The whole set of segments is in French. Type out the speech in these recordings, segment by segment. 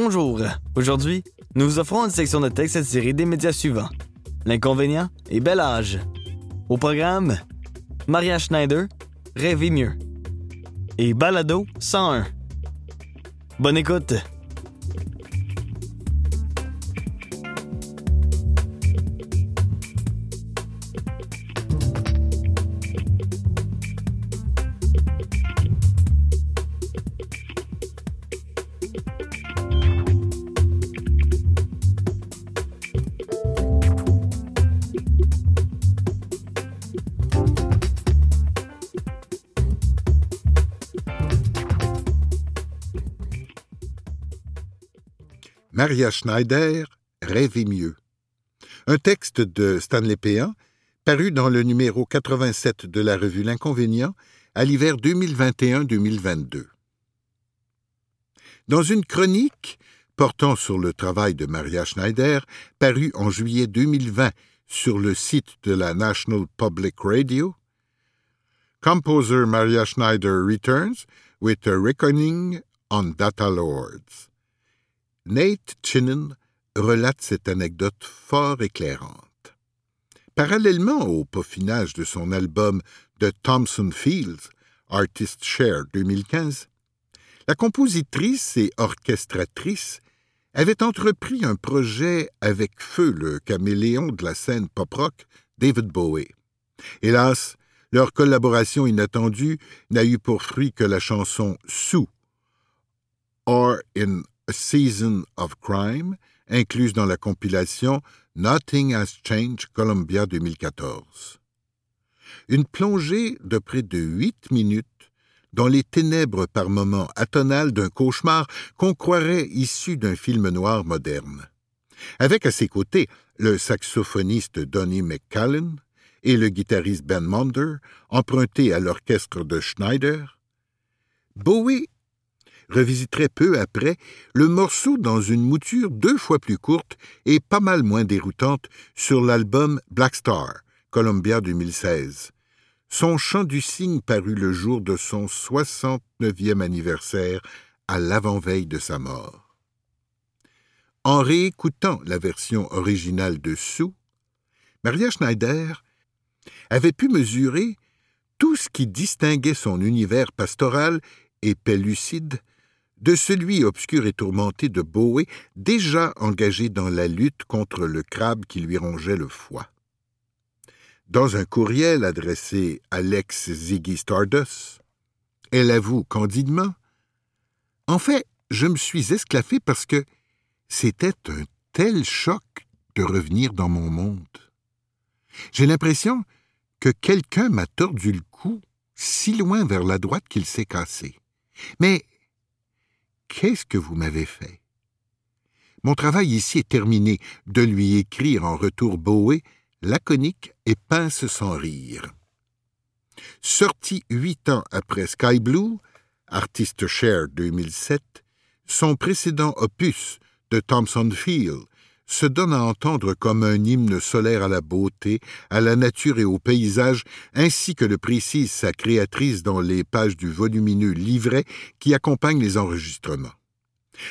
Bonjour. Aujourd'hui, nous vous offrons une section de texte tirée des médias suivants. L'inconvénient et bel âge. Au programme, Maria Schneider, Rêver mieux. Et Balado 101. Bonne écoute. Maria Schneider, Rêver mieux. Un texte de Stanley Péan, paru dans le numéro 87 de la revue L'Inconvénient à l'hiver 2021-2022. Dans une chronique portant sur le travail de Maria Schneider, paru en juillet 2020 sur le site de la National Public Radio, Composer Maria Schneider returns with a reckoning on data lords. Nate Chinnon relate cette anecdote fort éclairante. Parallèlement au peaufinage de son album The Thompson Fields, Artist Share 2015, la compositrice et orchestratrice avait entrepris un projet avec feu le caméléon de la scène pop-rock, David Bowie. Hélas, leur collaboration inattendue n'a eu pour fruit que la chanson Sue, or in a Season of Crime, incluse dans la compilation Nothing Has Changed Columbia 2014. Une plongée de près de huit minutes dans les ténèbres par moments atonales d'un cauchemar qu'on croirait issu d'un film noir moderne. Avec à ses côtés le saxophoniste Donnie McCallan et le guitariste Ben Monder, emprunté à l'orchestre de Schneider, Bowie revisiterait peu après le morceau dans une mouture deux fois plus courte et pas mal moins déroutante sur l'album Black Star, Columbia 2016. Son chant du cygne parut le jour de son 69e anniversaire à l'avant-veille de sa mort. En réécoutant la version originale de Maria Schneider avait pu mesurer tout ce qui distinguait son univers pastoral et pellucide de celui obscur et tourmenté de Bowie, déjà engagé dans la lutte contre le crabe qui lui rongeait le foie. Dans un courriel adressé à l'ex-Ziggy Stardust, elle avoue candidement En fait, je me suis esclaffé parce que c'était un tel choc de revenir dans mon monde. J'ai l'impression que quelqu'un m'a tordu le cou si loin vers la droite qu'il s'est cassé. Mais Qu'est-ce que vous m'avez fait? Mon travail ici est terminé, de lui écrire en retour Bowie, laconique et pince sans rire. Sorti huit ans après Sky Blue, Artist Share 2007, son précédent opus de Thompson Field se donne à entendre comme un hymne solaire à la beauté, à la nature et au paysage, ainsi que le précise sa créatrice dans les pages du volumineux livret qui accompagne les enregistrements.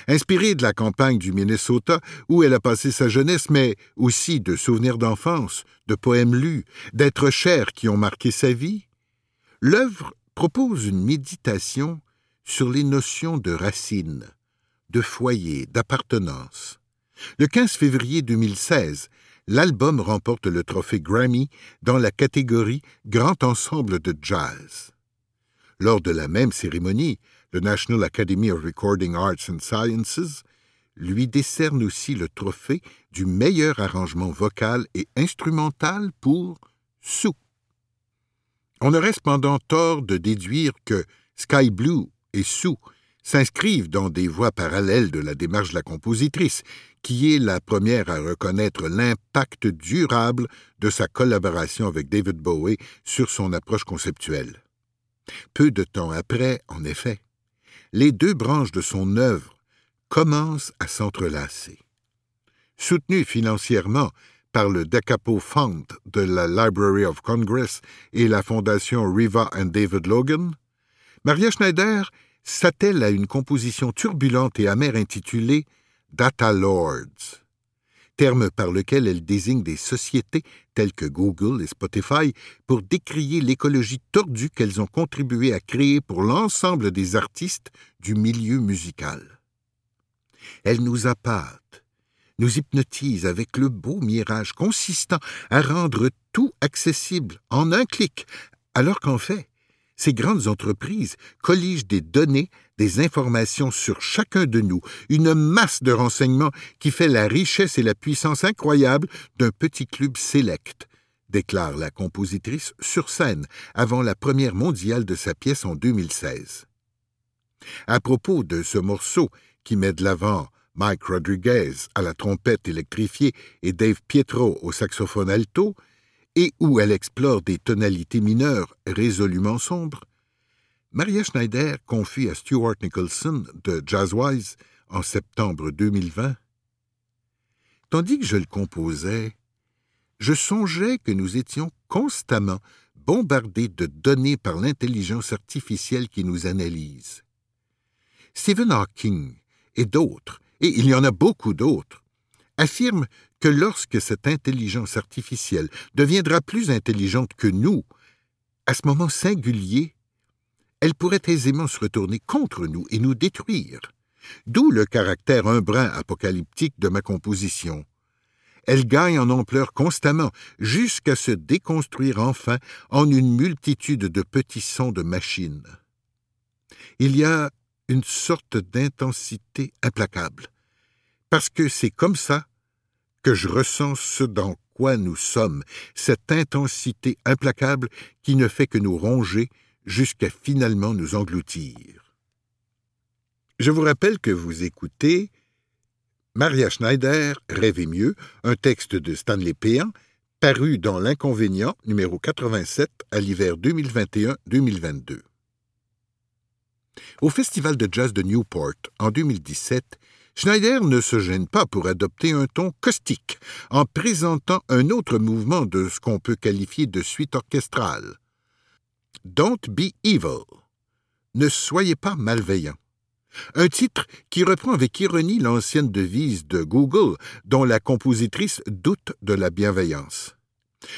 Inspirée de la campagne du Minnesota où elle a passé sa jeunesse, mais aussi de souvenirs d'enfance, de poèmes lus, d'êtres chers qui ont marqué sa vie, l'œuvre propose une méditation sur les notions de racines, de foyer, d'appartenance. Le 15 février 2016, l'album remporte le trophée Grammy dans la catégorie Grand ensemble de jazz. Lors de la même cérémonie, le National Academy of Recording Arts and Sciences lui décerne aussi le trophée du meilleur arrangement vocal et instrumental pour Sue. On aurait cependant tort de déduire que Sky Blue et Sue s'inscrivent dans des voies parallèles de la démarche de la compositrice, qui est la première à reconnaître l'impact durable de sa collaboration avec David Bowie sur son approche conceptuelle. Peu de temps après, en effet, les deux branches de son œuvre commencent à s'entrelacer. Soutenu financièrement par le Decapo Fund de la Library of Congress et la fondation Riva and David Logan, Maria Schneider s'attelle à une composition turbulente et amère intitulée Data Lords, terme par lequel elle désigne des sociétés telles que Google et Spotify pour décrier l'écologie tordue qu'elles ont contribué à créer pour l'ensemble des artistes du milieu musical. Elle nous appâte, nous hypnotise avec le beau mirage consistant à rendre tout accessible en un clic, alors qu'en fait, ces grandes entreprises colligent des données, des informations sur chacun de nous, une masse de renseignements qui fait la richesse et la puissance incroyable d'un petit club sélect, déclare la compositrice sur scène avant la première mondiale de sa pièce en 2016. À propos de ce morceau qui met de l'avant Mike Rodriguez à la trompette électrifiée et Dave Pietro au saxophone alto, et où elle explore des tonalités mineures résolument sombres, Maria Schneider confie à Stuart Nicholson de Jazzwise en septembre 2020 Tandis que je le composais, je songeais que nous étions constamment bombardés de données par l'intelligence artificielle qui nous analyse. Stephen Hawking et d'autres, et il y en a beaucoup d'autres, affirment que lorsque cette intelligence artificielle deviendra plus intelligente que nous, à ce moment singulier, elle pourrait aisément se retourner contre nous et nous détruire. D'où le caractère un brin apocalyptique de ma composition. Elle gagne en ampleur constamment, jusqu'à se déconstruire enfin en une multitude de petits sons de machines. Il y a une sorte d'intensité implacable, parce que c'est comme ça que je ressens ce dans quoi nous sommes, cette intensité implacable qui ne fait que nous ronger jusqu'à finalement nous engloutir. Je vous rappelle que vous écoutez Maria Schneider, Rêvez mieux, un texte de Stanley Péan, paru dans L'Inconvénient, numéro 87, à l'hiver 2021-2022. Au Festival de jazz de Newport, en 2017, Schneider ne se gêne pas pour adopter un ton caustique en présentant un autre mouvement de ce qu'on peut qualifier de suite orchestrale. Don't be evil. Ne soyez pas malveillant. Un titre qui reprend avec ironie l'ancienne devise de Google, dont la compositrice doute de la bienveillance.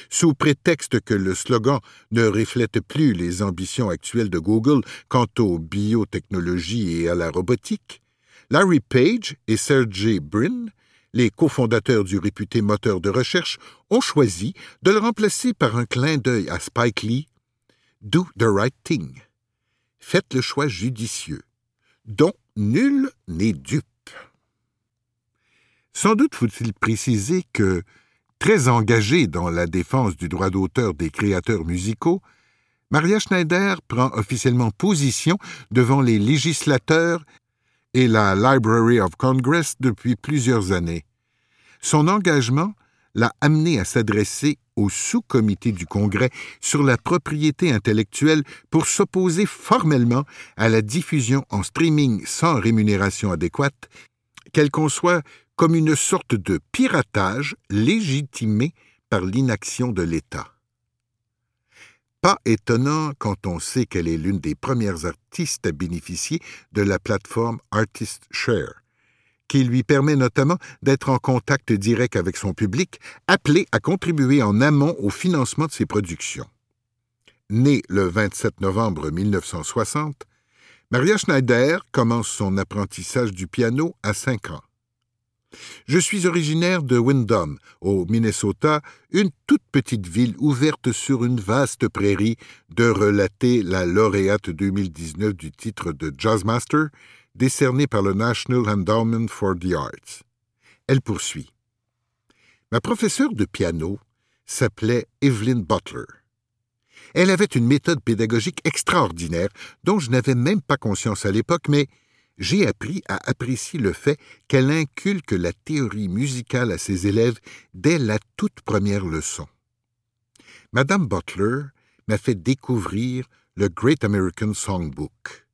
Sous prétexte que le slogan ne reflète plus les ambitions actuelles de Google quant aux biotechnologies et à la robotique, Larry Page et Sergey Brin, les cofondateurs du réputé moteur de recherche, ont choisi de le remplacer par un clin d'œil à Spike Lee Do the right thing. Faites le choix judicieux, dont nul n'est dupe. Sans doute faut-il préciser que, très engagée dans la défense du droit d'auteur des créateurs musicaux, Maria Schneider prend officiellement position devant les législateurs et la Library of Congress depuis plusieurs années. Son engagement l'a amené à s'adresser au sous-comité du Congrès sur la propriété intellectuelle pour s'opposer formellement à la diffusion en streaming sans rémunération adéquate, qu'elle conçoit comme une sorte de piratage légitimé par l'inaction de l'État. Pas étonnant quand on sait qu'elle est l'une des premières artistes à bénéficier de la plateforme Artist Share, qui lui permet notamment d'être en contact direct avec son public, appelé à contribuer en amont au financement de ses productions. Née le 27 novembre 1960, Maria Schneider commence son apprentissage du piano à 5 ans. Je suis originaire de Windham, au Minnesota, une toute petite ville ouverte sur une vaste prairie, de relater la lauréate 2019 du titre de Jazzmaster, décerné par le National Endowment for the Arts. Elle poursuit. Ma professeure de piano s'appelait Evelyn Butler. Elle avait une méthode pédagogique extraordinaire dont je n'avais même pas conscience à l'époque, mais j'ai appris à apprécier le fait qu'elle inculque la théorie musicale à ses élèves dès la toute première leçon. Madame Butler m'a fait découvrir le Great American Songbook.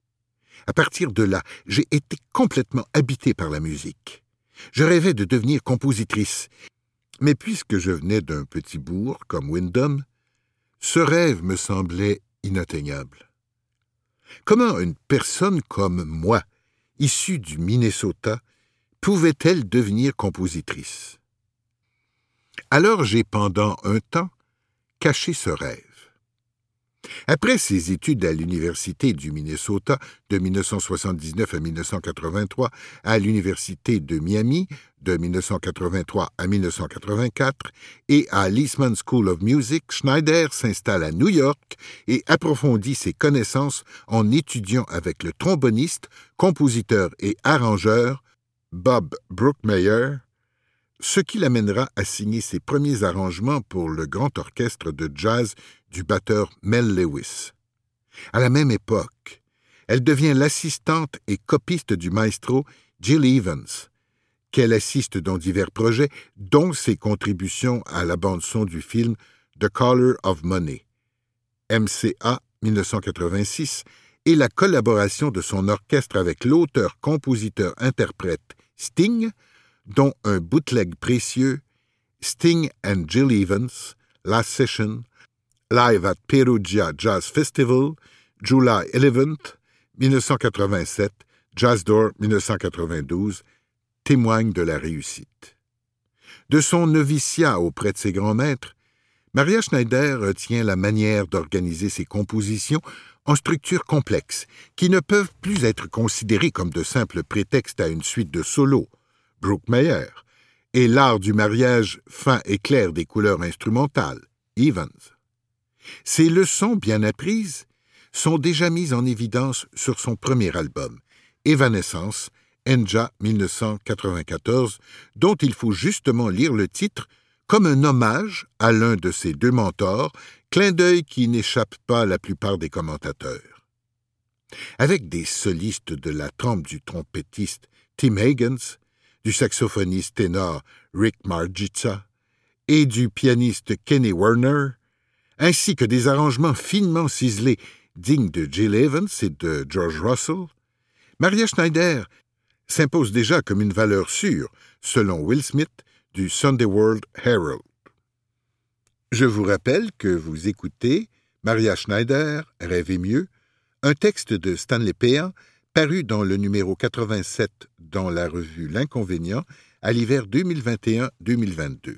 À partir de là, j'ai été complètement habité par la musique. Je rêvais de devenir compositrice, mais puisque je venais d'un petit bourg comme Wyndham, ce rêve me semblait inatteignable. Comment une personne comme moi, issue du Minnesota, pouvait-elle devenir compositrice? Alors j'ai pendant un temps caché ce rêve. Après ses études à l'Université du Minnesota de 1979 à 1983, à l'Université de Miami de 1983 à 1984 et à l'Eastman School of Music, Schneider s'installe à New York et approfondit ses connaissances en étudiant avec le tromboniste, compositeur et arrangeur Bob Brookmeyer, ce qui l'amènera à signer ses premiers arrangements pour le grand orchestre de jazz du batteur Mel Lewis. À la même époque, elle devient l'assistante et copiste du maestro Jill Evans, qu'elle assiste dans divers projets, dont ses contributions à la bande-son du film The Color of Money, MCA 1986, et la collaboration de son orchestre avec l'auteur-compositeur-interprète Sting, dont un bootleg précieux, Sting and Jill Evans, Last Session, Live at Perugia Jazz Festival, July 11th, 1987, Jazz Door 1992, témoignent de la réussite. De son noviciat auprès de ses grands maîtres, Maria Schneider retient la manière d'organiser ses compositions en structures complexes, qui ne peuvent plus être considérées comme de simples prétextes à une suite de solos, Brookmeyer, et l'art du mariage fin et clair des couleurs instrumentales, Evans. Ces leçons bien apprises sont déjà mises en évidence sur son premier album, Evanescence, Enja 1994, dont il faut justement lire le titre comme un hommage à l'un de ses deux mentors, clin d'œil qui n'échappe pas à la plupart des commentateurs. Avec des solistes de la trempe du trompettiste Tim Higgins, du saxophoniste ténor Rick Margitza et du pianiste Kenny Werner, ainsi que des arrangements finement ciselés dignes de Jill Evans et de George Russell, Maria Schneider s'impose déjà comme une valeur sûre, selon Will Smith du Sunday World Herald. Je vous rappelle que vous écoutez Maria Schneider, Rêvez mieux, un texte de Stanley Péan paru dans le numéro 87 dans la revue L'Inconvénient à l'hiver 2021-2022.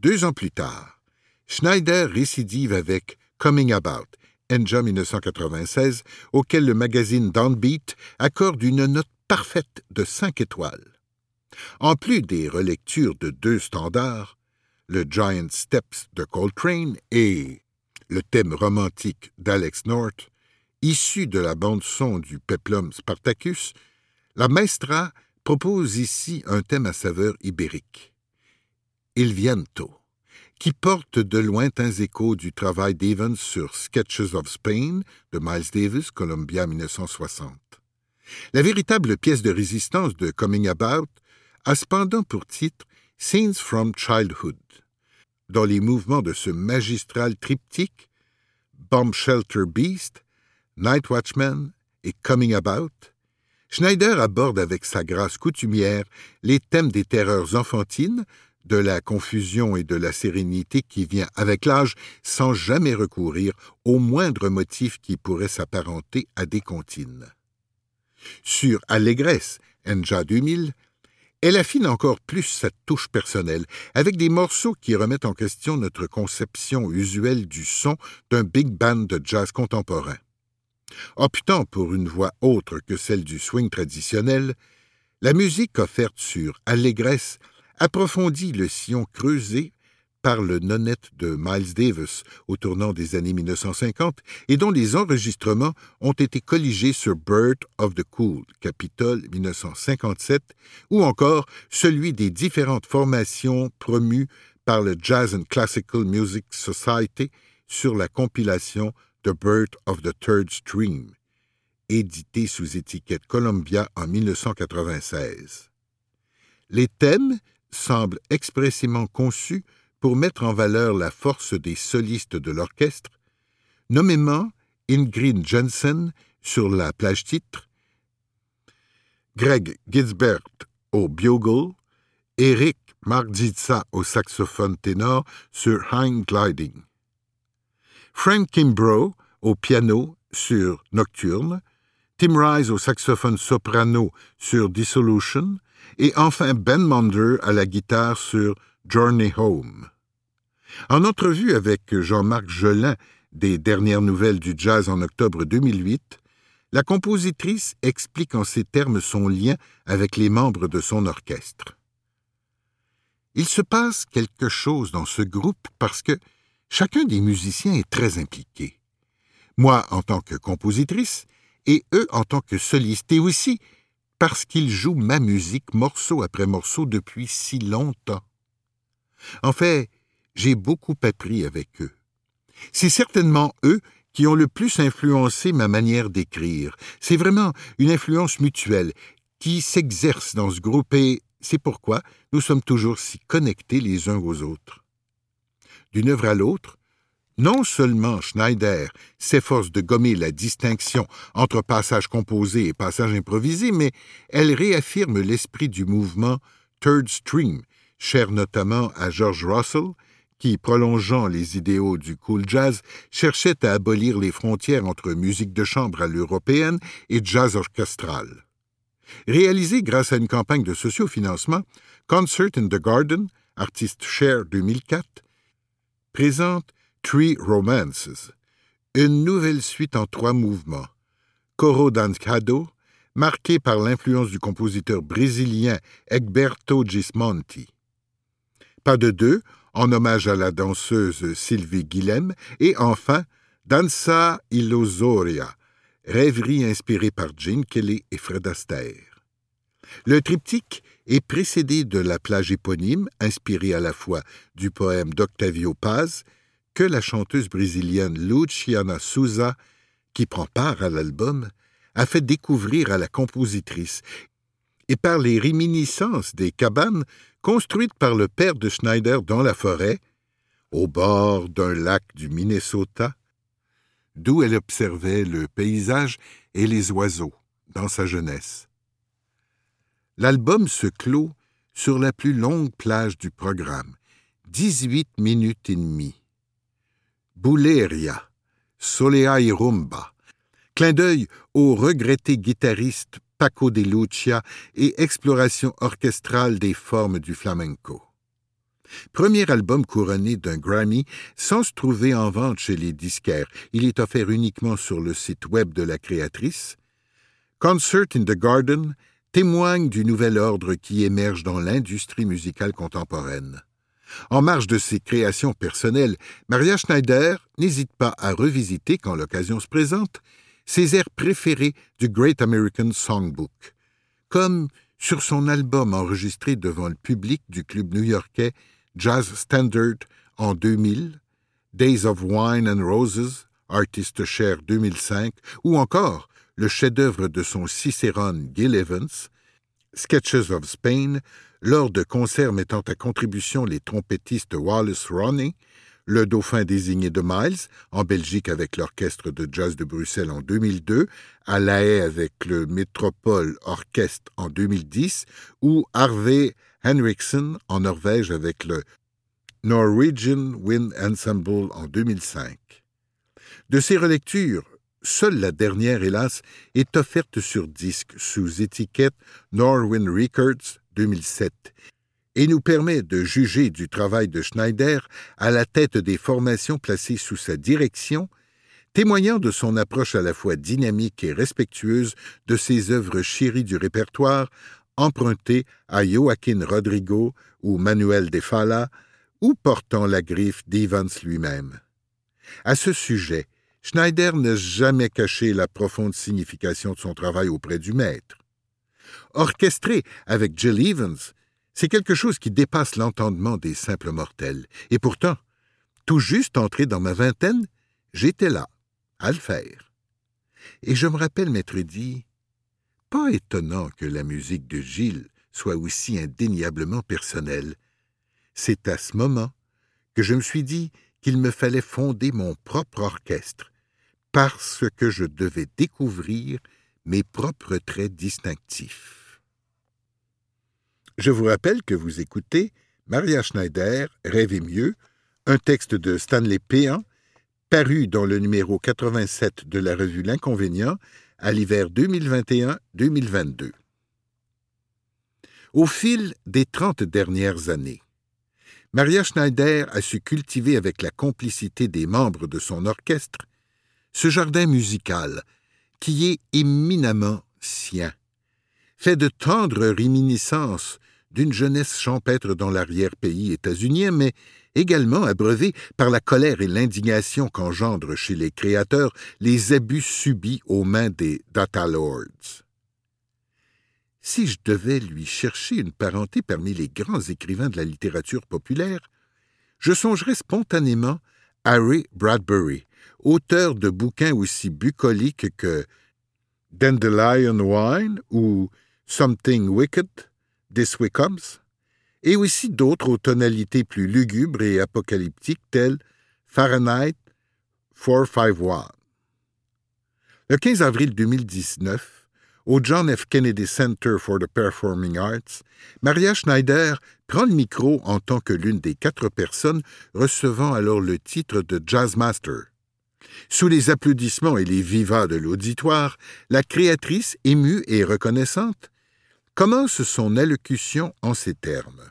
Deux ans plus tard, Schneider récidive avec Coming About, Enja 1996, auquel le magazine Downbeat accorde une note parfaite de 5 étoiles. En plus des relectures de deux standards, le Giant Steps de Coltrane et le thème romantique d'Alex North, issu de la bande-son du peplum Spartacus, la maestra propose ici un thème à saveur ibérique. Il Viento qui porte de lointains échos du travail d'Evans sur Sketches of Spain de Miles Davis, Columbia 1960. La véritable pièce de résistance de Coming About a cependant pour titre Scenes from Childhood. Dans les mouvements de ce magistral triptyque, Bomb Shelter Beast, Night Watchman et Coming About, Schneider aborde avec sa grâce coutumière les thèmes des terreurs enfantines, de la confusion et de la sérénité qui vient avec l'âge sans jamais recourir au moindre motif qui pourrait s'apparenter à des comptines. Sur Allégresse, Enja 2000, elle affine encore plus sa touche personnelle, avec des morceaux qui remettent en question notre conception usuelle du son d'un big band de jazz contemporain. Optant pour une voix autre que celle du swing traditionnel, la musique offerte sur Allégresse approfondit le sillon creusé par le nonnette de Miles Davis au tournant des années 1950 et dont les enregistrements ont été colligés sur Bird of the Cool, Capitol 1957, ou encore celui des différentes formations promues par le Jazz and Classical Music Society sur la compilation The Bird of the Third Stream, édité sous étiquette Columbia en 1996. Les thèmes semble expressément conçu pour mettre en valeur la force des solistes de l'orchestre, nommément Ingrid Jensen sur la plage titre, Greg Gisbert au bugle, Eric Margitsa au saxophone ténor sur Hang Gliding, Frank Kimbrough au piano sur Nocturne, Tim Rice au saxophone soprano sur Dissolution, et enfin Ben Monder à la guitare sur Journey Home. En entrevue avec Jean-Marc Jolin des dernières nouvelles du jazz en octobre 2008, la compositrice explique en ces termes son lien avec les membres de son orchestre. Il se passe quelque chose dans ce groupe parce que chacun des musiciens est très impliqué. Moi en tant que compositrice et eux en tant que solistes et aussi parce qu'ils jouent ma musique morceau après morceau depuis si longtemps. En fait, j'ai beaucoup appris avec eux. C'est certainement eux qui ont le plus influencé ma manière d'écrire. C'est vraiment une influence mutuelle qui s'exerce dans ce groupe et c'est pourquoi nous sommes toujours si connectés les uns aux autres. D'une œuvre à l'autre, non seulement Schneider s'efforce de gommer la distinction entre passage composé et passage improvisé, mais elle réaffirme l'esprit du mouvement Third Stream, cher notamment à George Russell, qui, prolongeant les idéaux du cool jazz, cherchait à abolir les frontières entre musique de chambre à l'européenne et jazz orchestral. Réalisé grâce à une campagne de sociofinancement, Concert in the Garden, artiste Cher 2004, présente Three Romances, une nouvelle suite en trois mouvements, Coro Danzado, marquée par l'influence du compositeur brésilien Egberto Gismonti. Pas de deux, en hommage à la danseuse Sylvie Guilhem, et enfin Danza illusoria, rêverie inspirée par Gene Kelly et Fred Astaire. Le triptyque est précédé de la plage éponyme, inspirée à la fois du poème d'Octavio Paz que la chanteuse brésilienne Luciana Souza, qui prend part à l'album, a fait découvrir à la compositrice, et par les réminiscences des cabanes construites par le père de Schneider dans la forêt, au bord d'un lac du Minnesota, d'où elle observait le paysage et les oiseaux dans sa jeunesse. L'album se clôt sur la plus longue plage du programme, dix-huit minutes et demie. Bouleria, Solea et Rumba. Clin d'œil au regretté guitariste Paco de Lucia et exploration orchestrale des formes du flamenco. Premier album couronné d'un Grammy sans se trouver en vente chez les disquaires, il est offert uniquement sur le site web de la créatrice. Concert in the Garden témoigne du nouvel ordre qui émerge dans l'industrie musicale contemporaine. En marge de ses créations personnelles, Maria Schneider n'hésite pas à revisiter, quand l'occasion se présente, ses airs préférés du Great American Songbook, comme sur son album enregistré devant le public du club new-yorkais Jazz Standard en 2000, Days of Wine and Roses, Artiste Cher 2005, ou encore le chef-d'œuvre de son Cicérone Gil Evans, Sketches of Spain, lors de concerts mettant à contribution les trompettistes Wallace Roney, le dauphin désigné de Miles, en Belgique avec l'Orchestre de jazz de Bruxelles en 2002, à La Haye avec le Métropole Orchestre en 2010, ou Harvey Henriksen en Norvège avec le Norwegian Wind Ensemble en 2005. De ces relectures, Seule la dernière, hélas, est offerte sur disque sous étiquette Norwin Records 2007 et nous permet de juger du travail de Schneider à la tête des formations placées sous sa direction, témoignant de son approche à la fois dynamique et respectueuse de ses œuvres chéries du répertoire, empruntées à Joaquin Rodrigo ou Manuel de Falla, ou portant la griffe d'Evans lui-même. À ce sujet, Schneider n'a jamais caché la profonde signification de son travail auprès du maître. Orchestré avec Jill Evans, c'est quelque chose qui dépasse l'entendement des simples mortels. Et pourtant, tout juste entré dans ma vingtaine, j'étais là, à le faire. Et je me rappelle m'être dit Pas étonnant que la musique de Gilles soit aussi indéniablement personnelle. C'est à ce moment que je me suis dit qu'il me fallait fonder mon propre orchestre, parce que je devais découvrir mes propres traits distinctifs. Je vous rappelle que vous écoutez Maria Schneider, Rêver mieux, un texte de Stanley Péan, paru dans le numéro 87 de la revue L'Inconvénient à l'hiver 2021-2022. Au fil des trente dernières années, Maria Schneider a su cultiver avec la complicité des membres de son orchestre ce jardin musical qui est éminemment sien, fait de tendres réminiscences d'une jeunesse champêtre dans l'arrière-pays états-unien, mais également abreuvé par la colère et l'indignation qu'engendrent chez les créateurs les abus subis aux mains des data lords. Si je devais lui chercher une parenté parmi les grands écrivains de la littérature populaire, je songerais spontanément à Ray Bradbury, auteur de bouquins aussi bucoliques que Dandelion Wine ou Something Wicked, This Way Comes, et aussi d'autres aux tonalités plus lugubres et apocalyptiques telles Fahrenheit 451. Le 15 avril 2019, au John F. Kennedy Center for the Performing Arts, Maria Schneider prend le micro en tant que l'une des quatre personnes recevant alors le titre de Jazz Master. Sous les applaudissements et les vivas de l'auditoire, la créatrice, émue et reconnaissante, commence son allocution en ces termes.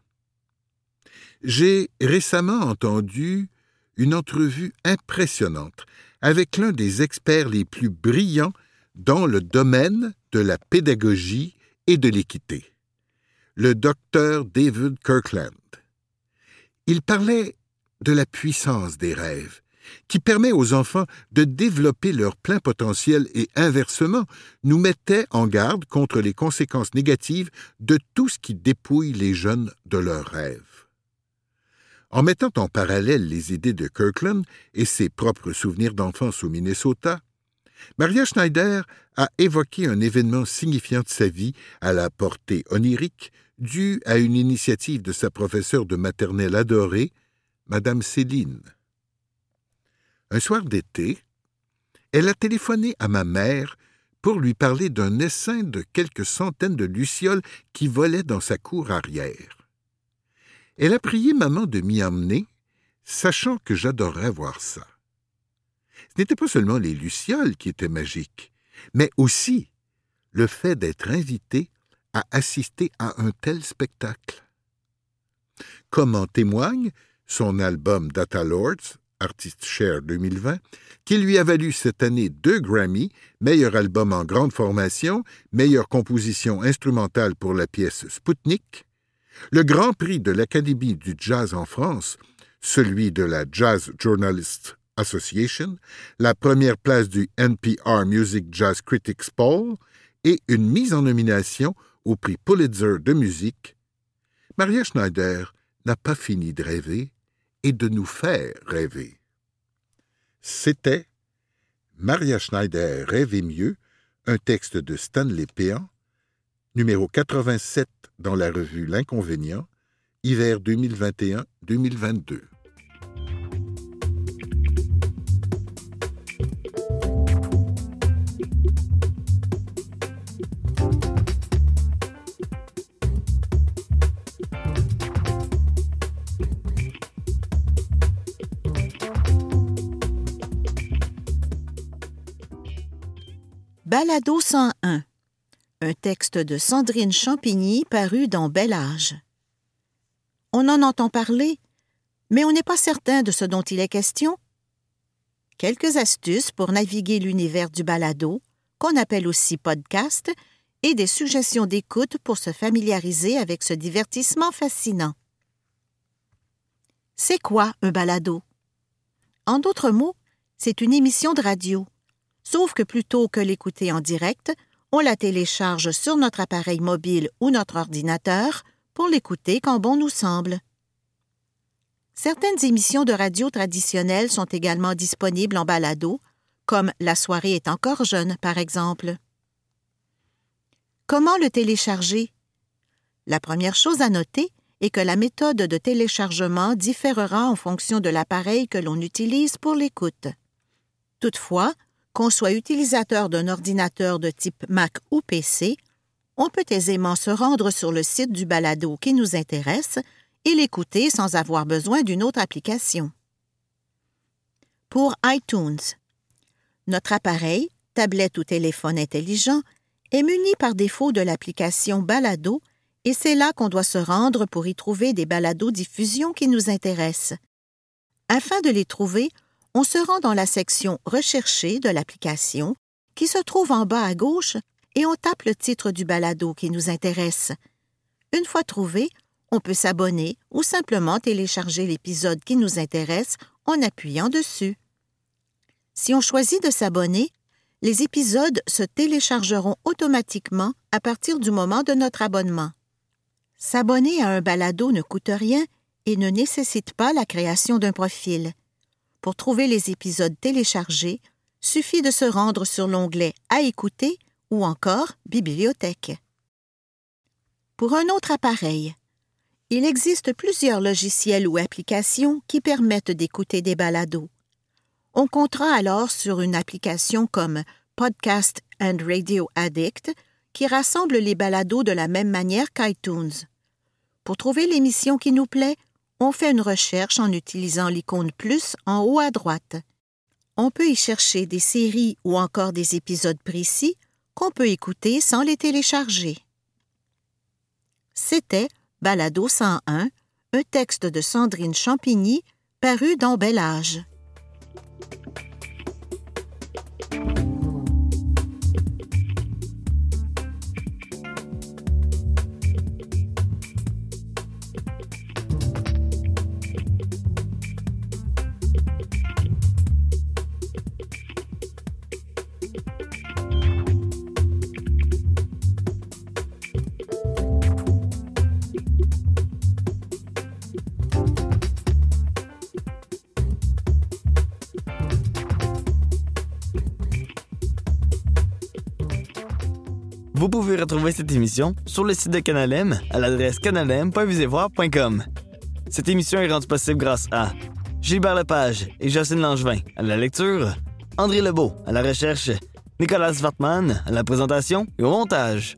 J'ai récemment entendu une entrevue impressionnante avec l'un des experts les plus brillants dans le domaine de la pédagogie et de l'équité, le docteur David Kirkland. Il parlait de la puissance des rêves qui permet aux enfants de développer leur plein potentiel et inversement nous mettait en garde contre les conséquences négatives de tout ce qui dépouille les jeunes de leurs rêves. En mettant en parallèle les idées de Kirkland et ses propres souvenirs d'enfance au Minnesota, Maria Schneider a évoqué un événement signifiant de sa vie à la portée onirique dû à une initiative de sa professeure de maternelle adorée, Madame Céline. Un soir d'été, elle a téléphoné à ma mère pour lui parler d'un essaim de quelques centaines de lucioles qui volaient dans sa cour arrière. Elle a prié maman de m'y emmener, sachant que j'adorerais voir ça. Ce n'était pas seulement les lucioles qui étaient magiques, mais aussi le fait d'être invité à assister à un tel spectacle. Comme en témoigne son album Data Lords, Artist Share 2020, qui lui a valu cette année deux Grammy, meilleur album en grande formation, meilleure composition instrumentale pour la pièce Sputnik, le Grand Prix de l'Académie du jazz en France, celui de la Jazz Journalists Association, la première place du NPR Music Jazz Critics Poll et une mise en nomination au prix Pulitzer de musique, Maria Schneider n'a pas fini de rêver et de nous faire rêver. C'était Maria Schneider rêvait mieux, un texte de Stanley Péan, numéro 87 dans la revue L'Inconvénient, hiver 2021-2022. Balado 101 un texte de Sandrine Champigny paru dans Bel Âge. On en entend parler, mais on n'est pas certain de ce dont il est question. Quelques astuces pour naviguer l'univers du balado, qu'on appelle aussi podcast, et des suggestions d'écoute pour se familiariser avec ce divertissement fascinant. C'est quoi un balado? En d'autres mots, c'est une émission de radio, sauf que plutôt que l'écouter en direct, on la télécharge sur notre appareil mobile ou notre ordinateur pour l'écouter quand bon nous semble. Certaines émissions de radio traditionnelles sont également disponibles en balado, comme La soirée est encore jeune, par exemple. Comment le télécharger? La première chose à noter est que la méthode de téléchargement différera en fonction de l'appareil que l'on utilise pour l'écoute. Toutefois, qu'on soit utilisateur d'un ordinateur de type Mac ou PC, on peut aisément se rendre sur le site du balado qui nous intéresse et l'écouter sans avoir besoin d'une autre application. pour iTunes. Notre appareil, tablette ou téléphone intelligent, est muni par défaut de l'application Balado et c'est là qu'on doit se rendre pour y trouver des balados-diffusions qui nous intéressent. Afin de les trouver, on se rend dans la section Rechercher de l'application, qui se trouve en bas à gauche, et on tape le titre du balado qui nous intéresse. Une fois trouvé, on peut s'abonner ou simplement télécharger l'épisode qui nous intéresse en appuyant dessus. Si on choisit de s'abonner, les épisodes se téléchargeront automatiquement à partir du moment de notre abonnement. S'abonner à un balado ne coûte rien et ne nécessite pas la création d'un profil. Pour trouver les épisodes téléchargés, suffit de se rendre sur l'onglet À écouter ou encore Bibliothèque. Pour un autre appareil, il existe plusieurs logiciels ou applications qui permettent d'écouter des balados. On comptera alors sur une application comme Podcast and Radio Addict qui rassemble les balados de la même manière qu'iTunes. Pour trouver l'émission qui nous plaît, on fait une recherche en utilisant l'icône plus en haut à droite. On peut y chercher des séries ou encore des épisodes précis qu'on peut écouter sans les télécharger. C'était Balado 101, un texte de Sandrine Champigny paru dans Bel Âge. Vous pouvez retrouver cette émission sur le site de Canalem à l'adresse canalem.visevoir.com. Cette émission est rendue possible grâce à Gilbert Lepage et Jocelyne Langevin à la lecture, André Lebeau à la recherche, Nicolas Wartman à la présentation et au montage.